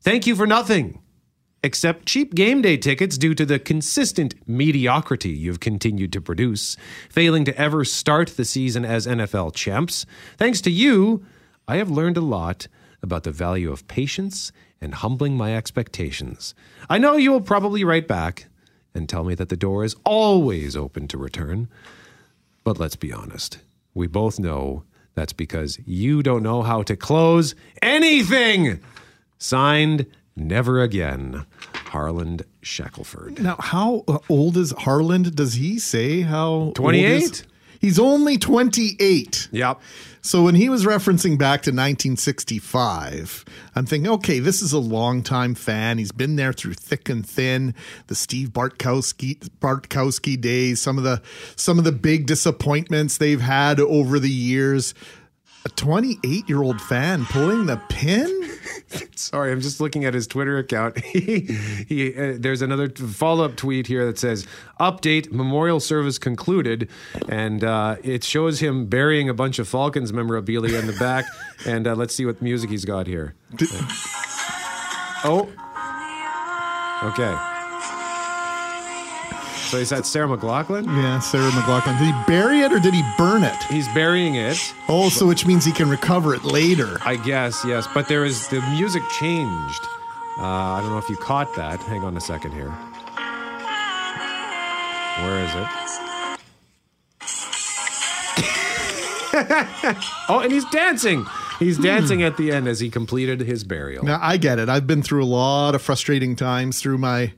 Thank you for nothing except cheap game day tickets due to the consistent mediocrity you've continued to produce, failing to ever start the season as NFL champs. Thanks to you, I have learned a lot about the value of patience and humbling my expectations. I know you will probably write back and tell me that the door is always open to return. But let's be honest, we both know that's because you don't know how to close anything. Signed, Never Again. Harland Shackelford. Now, how uh, old is Harland? Does he say how 28? He's only 28. Yep. So when he was referencing back to 1965, I'm thinking, okay, this is a longtime fan. He's been there through thick and thin. The Steve Bartkowski Bartkowski days, some of the some of the big disappointments they've had over the years. A 28 year old fan pulling the pin. Sorry, I'm just looking at his Twitter account. he, he, uh, there's another follow up tweet here that says, "Update: Memorial service concluded," and uh, it shows him burying a bunch of Falcons memorabilia in the back. and uh, let's see what music he's got here. oh, okay. So is that Sarah McLachlan? Yeah, Sarah McLachlan. Did he bury it or did he burn it? He's burying it. Oh, so which means he can recover it later. I guess, yes. But there is the music changed. Uh, I don't know if you caught that. Hang on a second here. Where is it? oh, and he's dancing. He's dancing at the end as he completed his burial. Now I get it. I've been through a lot of frustrating times through my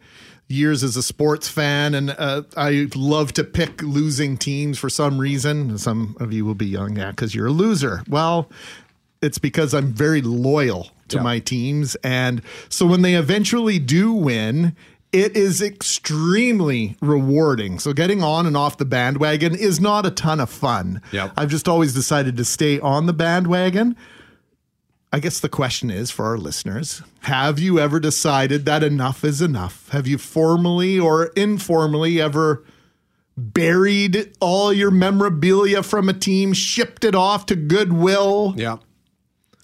years as a sports fan, and uh, I love to pick losing teams for some reason. Some of you will be young, yeah, because you're a loser. Well, it's because I'm very loyal to Yeah. my teams, and so when they eventually do win. It is extremely rewarding. So getting on and off the bandwagon is not a ton of fun. Yep. I've just always decided to stay on the bandwagon. I guess the question is for our listeners Have you ever decided that enough is enough? Have you formally or informally ever buried all your memorabilia from a team, shipped it off to Goodwill, Yeah.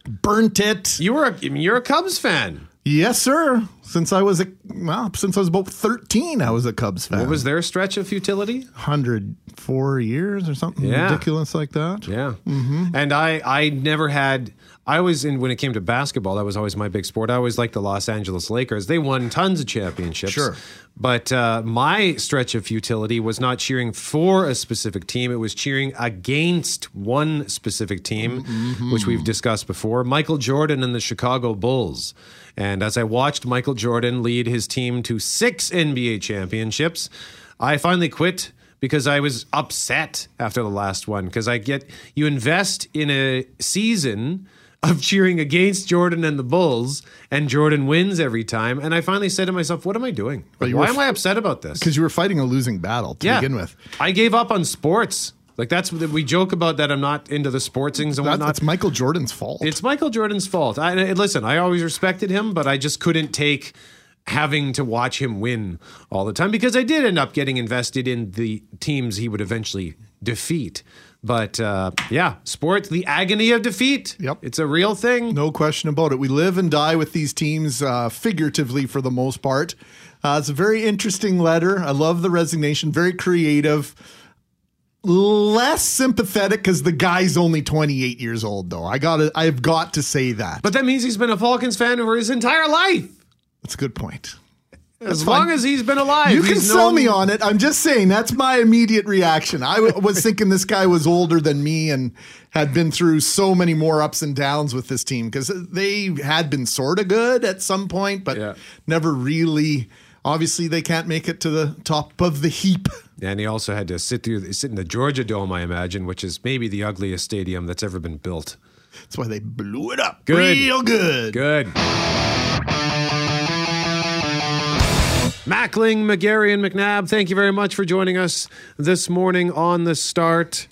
burnt it? You were a, I mean, you're a Cubs fan. Yes, sir. Since I was a well, since I was about thirteen, I was a Cubs fan. What was their stretch of futility? hundred four years or something Yeah. ridiculous like that? Yeah. Mm-hmm. And I, I never had. I was in when it came to basketball. That was always my big sport. I always liked the Los Angeles Lakers. They won tons of championships. Sure. But uh, my stretch of futility was not cheering for a specific team. It was cheering against one specific team, which we've discussed before. Michael Jordan and the Chicago Bulls. And as I watched Michael Jordan lead his team to six NBA championships, I finally quit because I was upset after the last one. Because I get you invest in a season of cheering against Jordan and the Bulls, and Jordan wins every time. And I finally said to myself, "What am I doing? You Why were am I upset about this?" Because you were fighting a losing battle to begin with. I gave up on sports. Like that's what we joke about that I'm not into the sportsings and whatnot. that's Michael Jordan's fault. It's Michael Jordan's fault. I, listen, I always respected him, but I just couldn't take having to watch him win all the time because I did end up getting invested in the teams he would eventually defeat. But uh, yeah, sports, the agony of defeat. Yep. It's a real thing. No question about it. We live and die with these teams uh, figuratively for the most part. Uh, it's a very interesting letter. I love the resignation, very creative. Less sympathetic because the guy's only 28 years old, though. I got I've got to say that. But that means he's been a Falcons fan for his entire life. That's a good point. As fine. long as he's been alive. You can sell known- me on it. I'm just saying that's my immediate reaction. I w- was thinking this guy was older than me and had been through so many more ups and downs with this team because they had been sort of good at some point, but Yeah. never really. Obviously, they can't make it to the top of the heap. And he also had to sit through sit in the Georgia Dome, I imagine, which is maybe the ugliest stadium that's ever been built. That's why they blew it up Good. real good. Good. Mackling, McGarry, and McNabb, thank you very much for joining us this morning on the start.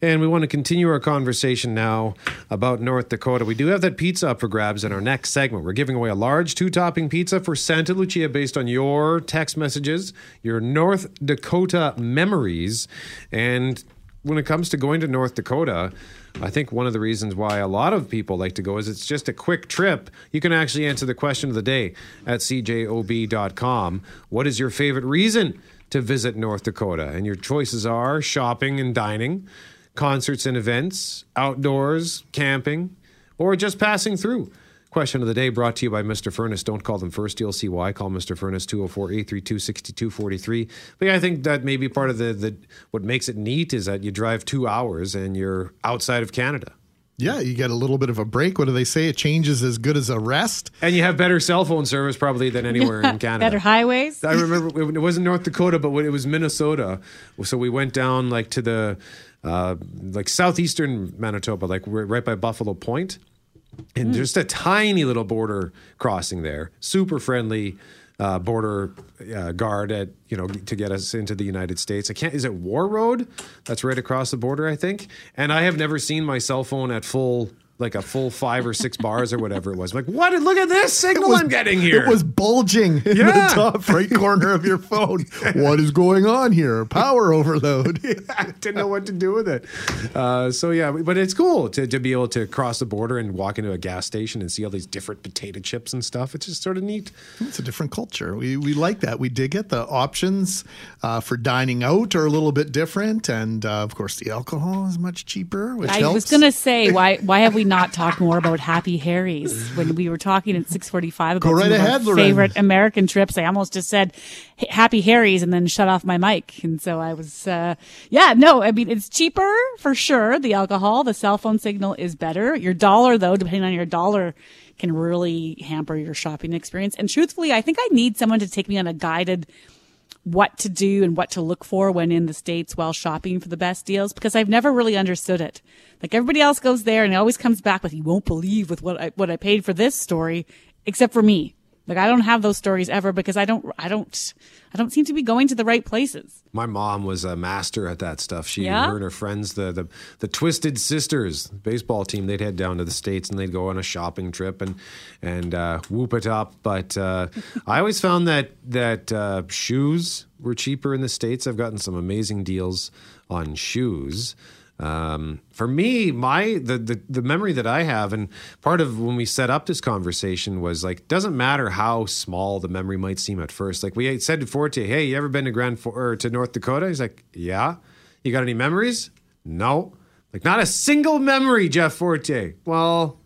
And we want to continue our conversation now about North Dakota. We do have that pizza up for grabs in our next segment. We're giving away a large two topping pizza for Santa Lucia based on your text messages, your North Dakota memories. And when it comes to going to North Dakota, I think one of the reasons why a lot of people like to go is it's just a quick trip. You can actually answer the question of the day at cjob.com. What is your favorite reason to visit North Dakota? And your choices are shopping and dining, concerts and events, outdoors, camping, or just passing through. Question of the day brought to you by Mr. Furnace. Don't call them first. You'll see why. Call Mr. Furnace 204 832 6243. But yeah, I think that maybe part of the, the what makes it neat is that you drive two hours and you're outside of Canada. Yeah, you get a little bit of a break. What do they say? A change is as good as a rest. And you have better cell phone service probably than anywhere in Canada. Better highways. I remember it wasn't North Dakota, but it was Minnesota. So we went down like to the uh, like southeastern Manitoba, like we're right by Buffalo Point, and just a tiny little border crossing there. Super friendly uh, border uh, guard at you know to get us into the United States. I can't. Is it Warroad? That's right across the border, I think. And I have never seen my cell phone at full. Like a full five or six bars or whatever it was. like, what? Look at this signal I'm getting here. It was bulging in Yeah. the top right corner of your phone. what is going on here? Power overload. I didn't know what to do with it. Uh, so yeah, but it's cool to, to be able to cross the border and walk into a gas station and see all these different potato chips and stuff. It's just sort of neat. It's a different culture. We we like that. We dig it. The options uh, for dining out are a little bit different, and uh, of course, the alcohol is much cheaper, which I helps. was going to say why why have we not talk more about Happy Harry's when we were talking at 6:45 about Go right ahead, favorite American trips. I almost just said Happy Harry's and then shut off my mic. And so I was uh yeah, no, I mean it's cheaper for sure, the alcohol, the cell phone signal is better. Your dollar though, depending on your dollar can really hamper your shopping experience. And truthfully, I think I need someone to take me on a guided what to do and what to look for when in the States while shopping for the best deals because I've never really understood it. Like everybody else goes there and it always comes back with, you won't believe with what I, what I paid for this story, except for me. Like I don't have those stories ever because I don't, I don't, I don't seem to be going to the right places. My mom was a master at that stuff. She Yeah? her and her friends, the, the the Twisted Sisters baseball team, they'd head down to the states and they'd go on a shopping trip and and uh, whoop it up. But uh, I always found that that uh, shoes were cheaper in the states. I've gotten some amazing deals on shoes. Um, for me, my the, the the memory that I have, and part of when we set up this conversation was like, doesn't matter how small the memory might seem at first. Like we said to Forte, "Hey, you ever been to Grand For- or to North Dakota?" He's like, "Yeah." You got any memories? No. Like not a single memory, Jeff Forte. Well,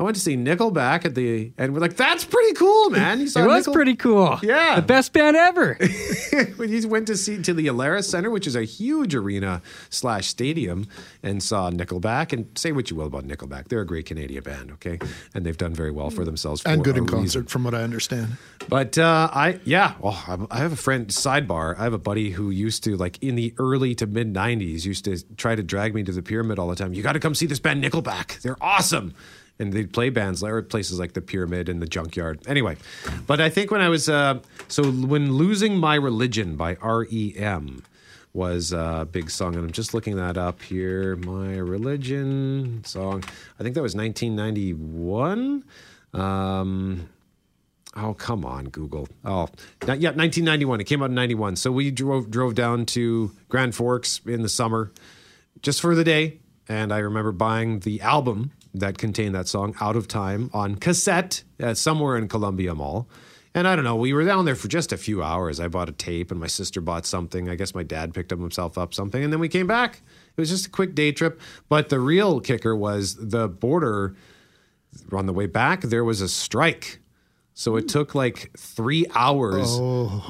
I went to see Nickelback at the, and we're like, "That's pretty cool, man." You saw It was Nickel- pretty cool. Yeah. The best band ever. we just went to see to the Alerus Center, which is a huge arena slash stadium, and saw Nickelback. And say what you will about Nickelback, they're a great Canadian band, okay, and they've done very well for themselves and good a in reason. concert, from what I understand. But uh, I, yeah, oh, I'm- I have a friend. Sidebar: I have a buddy who used to like in the early to mid '90s used to try to drag me to the pyramid all the time. You got to come see this band, Nickelback. They're awesome. And they'd play bands or places like the Pyramid and the Junkyard. Anyway, but I think when I was uh, so when losing my religion by REM was a big song, and I'm just looking that up here. My religion song. I think that was 1991. Um, Oh come on, Google. Oh, not, yeah, 1991. It came out in 91. So we drove drove down to Grand Forks in the summer, just for the day. And I remember buying the album that contained that song, "Out of Time," on cassette uh, somewhere in Columbia Mall. And I don't know, we were down there for just a few hours. I bought a tape, and my sister bought something. I guess my dad picked up himself up something, and then we came back. It was just a quick day trip. But the real kicker was the border. On the way back, there was a strike. So it took like three hours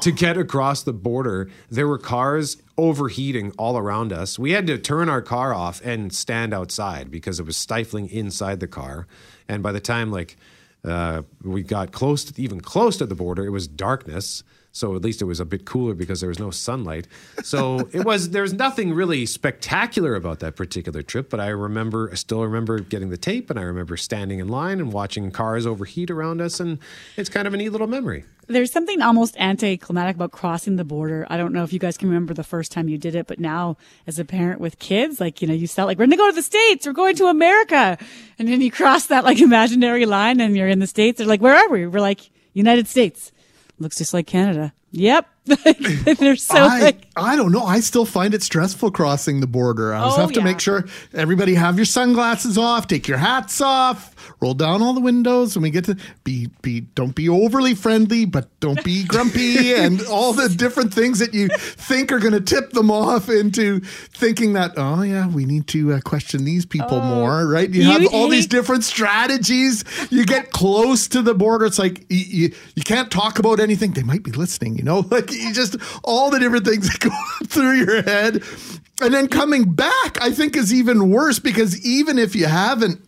to get across the border. There were cars overheating all around us. We had to turn our car off and stand outside because it was stifling inside the car. And by the time like uh, we got close, to, even close to the border, it was darkness. So at least it was a bit cooler because there was no sunlight. So it was there was nothing really spectacular about that particular trip. But I remember, I still remember getting the tape, and I remember standing in line and watching cars overheat around us, and it's kind of a neat little memory. There's something almost anticlimactic about crossing the border. I don't know if you guys can remember the first time you did it, but now as a parent with kids, like, you know, you felt like we're going to go to the States, we're going to America. And then you cross that like imaginary line and you're in the States. They're like, where are we? We're like, United States. Looks just like Canada. Yep. They're so I, like, I don't know. I still find it stressful crossing the border. I always Oh, have to yeah. make sure everybody have your sunglasses off, take your hats off, roll down all the windows when we get to be be don't be overly friendly, but don't be grumpy and all the different things that you think are going to tip them off into thinking that oh yeah, we need to uh, question these people more, right? You, you have all these different strategies. You get close to the border, it's like you, you, you can't talk about anything. They might be listening You know, like you just all the different things that go through your head. And then coming back, I think is even worse because even if you haven't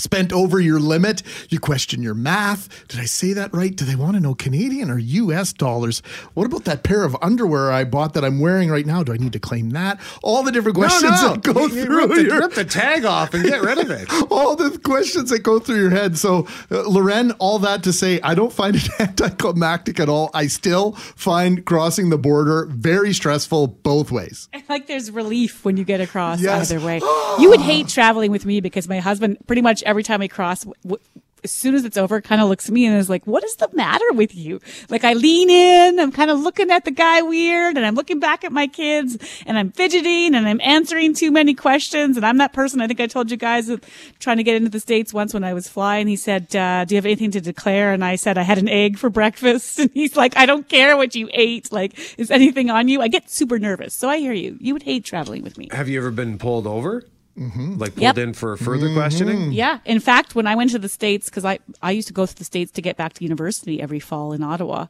spent over your limit. You question your math. Did I say that right? Do they want to know Canadian or US dollars? What about that pair of underwear I bought that I'm wearing right now? Do I need to claim that? All the different questions that go You through rip the, your rip the tag off and get rid of it. all the questions that go through your head. So, uh, Loren, all that to say, I don't find it anticlimactic at all. I still find crossing the border very stressful both ways. like there's relief when you get across Yes. either way. you would hate traveling with me because my husband pretty much every time we cross, w- as soon as it's over, kind of looks at me and is like, "What is the matter with you?" Like I lean in, I'm kind of looking at the guy weird, and I'm looking back at my kids, and I'm fidgeting, and I'm answering too many questions, and I'm that person. I think I told you guys trying to get into the states once when I was flying. He said, uh, "Do you have anything to declare?" And I said, "I had an egg for breakfast," and he's like, "I don't care what you ate. Like, is anything on you?" I get super nervous, so I hear you. You would hate traveling with me. Have you ever been pulled over? Mm-hmm. Like pulled Yep. in for further questioning? Yeah. In fact, when I went to the States, because I, I used to go to the States to get back to university every fall in Ottawa.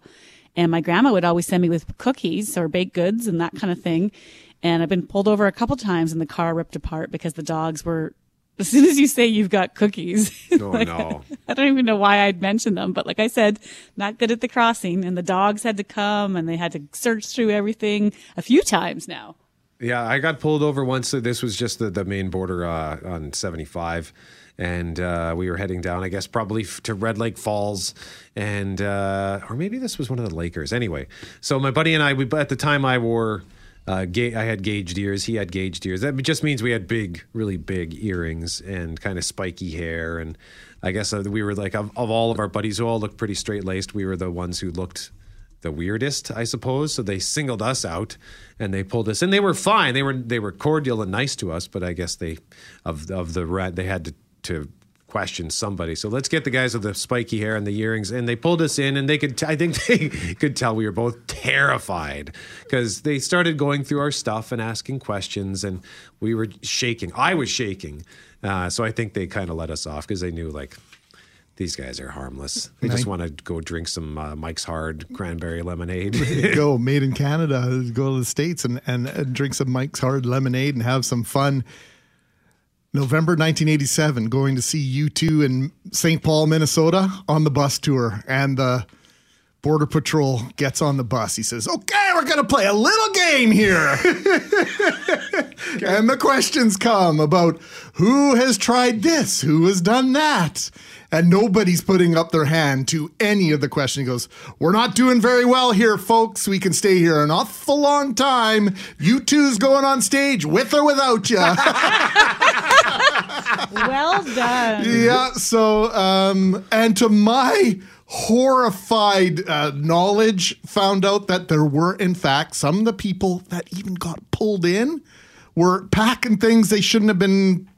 And my grandma would always send me with cookies or baked goods and that kind of thing. And I've been pulled over a couple times and the car ripped apart because the dogs were, as soon as you say you've got cookies. Oh, like, no. I don't even know why I'd mentioned them, but like I said, not good at the crossing and the dogs had to come and they had to search through everything a few times now. Yeah, I got pulled over once. This was just the, the main border uh, on 75. And uh, we were heading down, I guess, probably f- to Red Lake Falls. And, uh, or maybe this was one of the Lakers. Anyway, so my buddy and I, we, at the time I wore, uh, ga- I had gauged ears. He had gauged ears. That just means we had big, really big earrings and kind of spiky hair. And I guess uh, we were like, of, of all of our buddies who all looked pretty straight laced, we were the ones who looked the weirdest, I suppose. So they singled us out and they pulled us, and they were fine. They were they were cordial and nice to us, but I guess they of of the they had to to question somebody. So let's get the guys with the spiky hair and the earrings, and they pulled us in, and they could t- I think they could tell we were both terrified because they started going through our stuff and asking questions, and we were shaking. I was shaking. Uh, so I think they kind of let us off because they knew like these guys are harmless. They just want to go drink some uh, Mike's Hard cranberry lemonade. go made in Canada, go to the States and, and, and drink some Mike's Hard lemonade and have some fun. November 1987, going to see U2 in St. Paul, Minnesota on the bus tour. And the Border Patrol gets on the bus. He says, Okay, we're going to play a little game here. and the questions come about who has tried this, who has done that. And nobody's putting up their hand to any of the questions. He goes, We're not doing very well here, folks. We can stay here an awful long time. U2's going on stage with or without you. Well done. yeah. So, um, and to my horrified uh, knowledge, found out that there were, in fact, some of the people that even got pulled in were packing things they shouldn't have been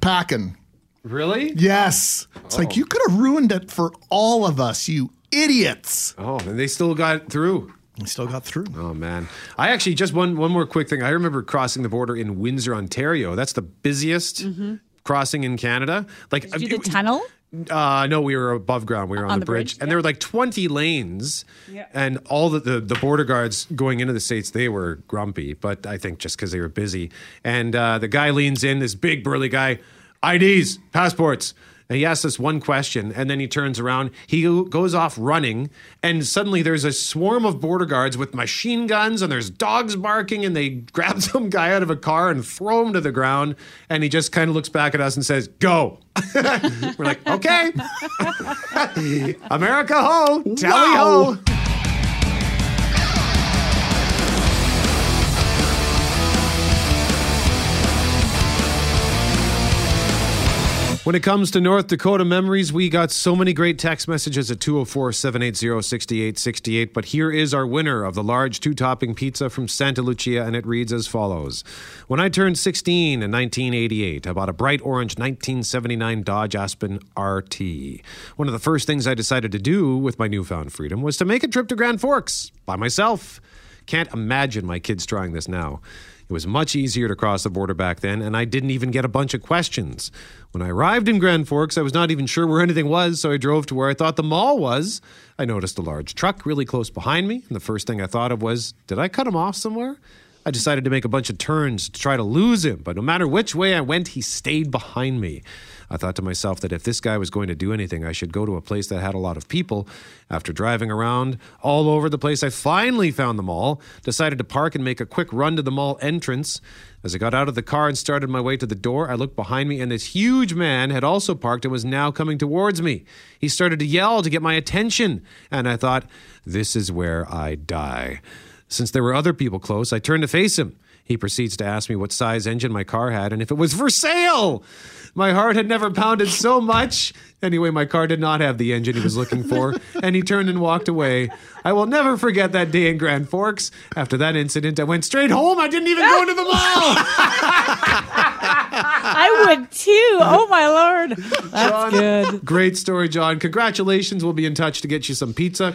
packing. Really? Yes. It's like you could have ruined it for all of us, you idiots. Oh, and they still got through. We still got through. Oh man, I actually just one one more quick thing. I remember crossing the border in Windsor, Ontario. That's the busiest crossing in Canada. Like Mm-hmm. Did you do the tunnel? Uh, no, we were above ground. We were on, On the, the bridge, bridge, and there were like twenty lanes, Yeah. and all the, the the border guards going into the states they were grumpy, but I think just because they were busy. And uh, the guy leans in, this big burly guy, IDs, passports. And he asks us one question, and then he turns around. He goes off running, and suddenly there's a swarm of border guards with machine guns, and there's dogs barking, and they grab some guy out of a car and throw him to the ground. And he just kind of looks back at us and says, "Go." We're like, "Okay." America ho, tally ho. When it comes to North Dakota memories, we got so many great text messages at 204 780 6868. But here is our winner of the large two topping pizza from Santa Lucia, and it reads as follows When I turned 16 in 1988, I bought a bright orange 1979 Dodge Aspen RT. One of the first things I decided to do with my newfound freedom was to make a trip to Grand Forks by myself. Can't imagine my kids trying this now. It was much easier to cross the border back then, and I didn't even get a bunch of questions. When I arrived in Grand Forks, I was not even sure where anything was, so I drove to where I thought the mall was. I noticed a large truck really close behind me, and the first thing I thought of was, did I cut him off somewhere? I decided to make a bunch of turns to try to lose him, but no matter which way I went, he stayed behind me. I thought to myself that if this guy was going to do anything, I should go to a place that had a lot of people. After driving around all over the place, I finally found the mall, decided to park and make a quick run to the mall entrance. As I got out of the car and started my way to the door, I looked behind me, and this huge man had also parked and was now coming towards me. He started to yell to get my attention, and I thought, this is where I die. Since there were other people close, I turned to face him. He proceeds to ask me what size engine my car had and if it was for sale. My heart had never pounded so much. Anyway, my car did not have the engine he was looking for, and he turned and walked away. I will never forget that day in Grand Forks. After that incident, I went straight home. I didn't even go into the mall. I would too. Oh my lord. That's John, good. Great story, John. Congratulations. We'll be in touch to get you some pizza.